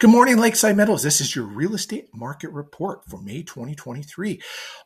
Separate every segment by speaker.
Speaker 1: Good morning, Lakeside Meadows. This is your real estate market report for May 2023.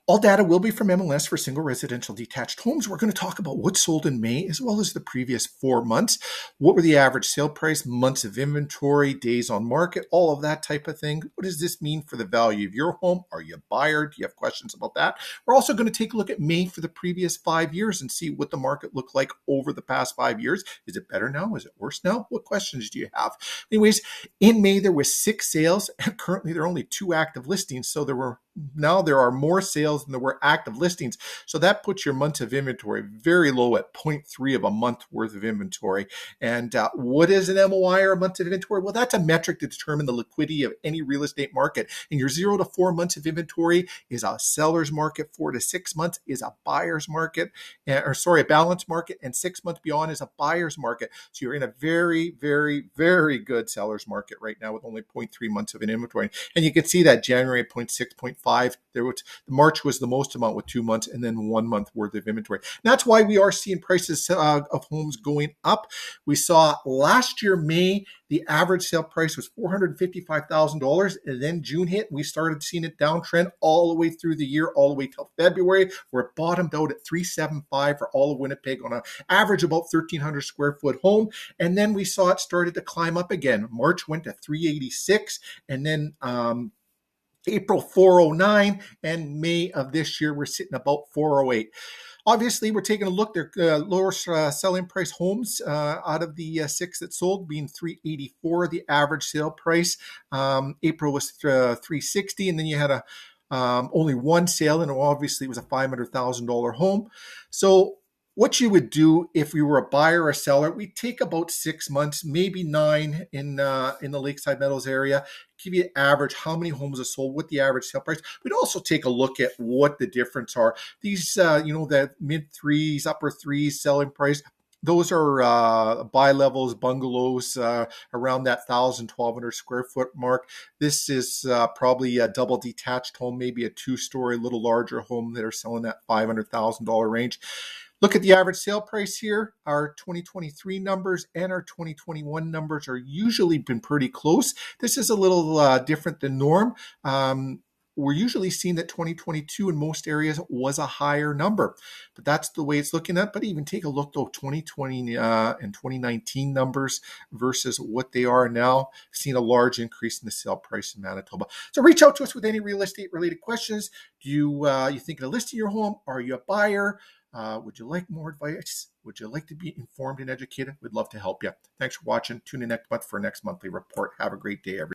Speaker 1: All data will be from MLS for single residential detached homes. We're going to talk about what sold in May as well as the previous four months. What were the average sale price, months of inventory, days on market, all of that type of thing. What does this mean for the value of your home? Are you a buyer? Do you have questions about that? We're also going to take a look at May for the previous five years and see what the market looked like over the past five years. Is it better now? Is it worse now? What questions do you have? Anyways, in May, there was six sales. And currently, there are only two active listings. So there were now there are more sales than there were active listings. So that puts your months of inventory very low at 0.3 of a month worth of inventory. And uh, what is an MOI or a month of inventory? Well, that's a metric to determine the liquidity of any real estate market. And your zero to four months of inventory is a seller's market. Four to six months is a buyer's market, or sorry, a balance market. And six months beyond is a buyer's market. So you're in a very, very, very good seller's market right now with only 0.3 months of an inventory. And you can see that January 0.6, 0.4. Five. There was March was the most amount with two months and then one month worth of inventory. And that's why we are seeing prices uh, of homes going up. We saw last year May the average sale price was $455,000. And then June hit. We started seeing it downtrend all the way through the year, all the way till February, where it bottomed out at 375 for all of Winnipeg on an average about 1,300 square foot home. And then we saw it started to climb up again. March went to 386. And then, um, April 409 and May of this year we're sitting about 408. Obviously, we're taking a look. They're uh, lower uh, selling price homes uh, out of the uh, six that sold, being 384 the average sale price. Um, April was uh, 360, and then you had a um, only one sale, and obviously it was a $500,000 home. So what you would do if we were a buyer or seller, we take about six months, maybe nine in uh, in the Lakeside Meadows area. Give you an average how many homes are sold, what the average sale price. We'd also take a look at what the difference are. These, uh, you know, the mid threes, upper threes selling price. Those are uh, bi-levels, bungalows uh, around that 1,000, 1,200 square foot mark. This is uh, probably a double detached home, maybe a two story, little larger home that are selling that $500,000 range. Look at the average sale price here. Our 2023 numbers and our 2021 numbers are usually been pretty close. This is a little uh, different than norm. Um, we're usually seeing that 2022 in most areas was a higher number, but that's the way it's looking at. But even take a look though, 2020 uh, and 2019 numbers versus what they are now. I've a large increase in the sale price in Manitoba. So reach out to us with any real estate related questions. Do you uh, you thinking of listing your home? Are you a buyer? Uh, would you like more advice? Would you like to be informed and educated? We'd love to help you. Thanks for watching. Tune in next month for next monthly report. Have a great day, everyone.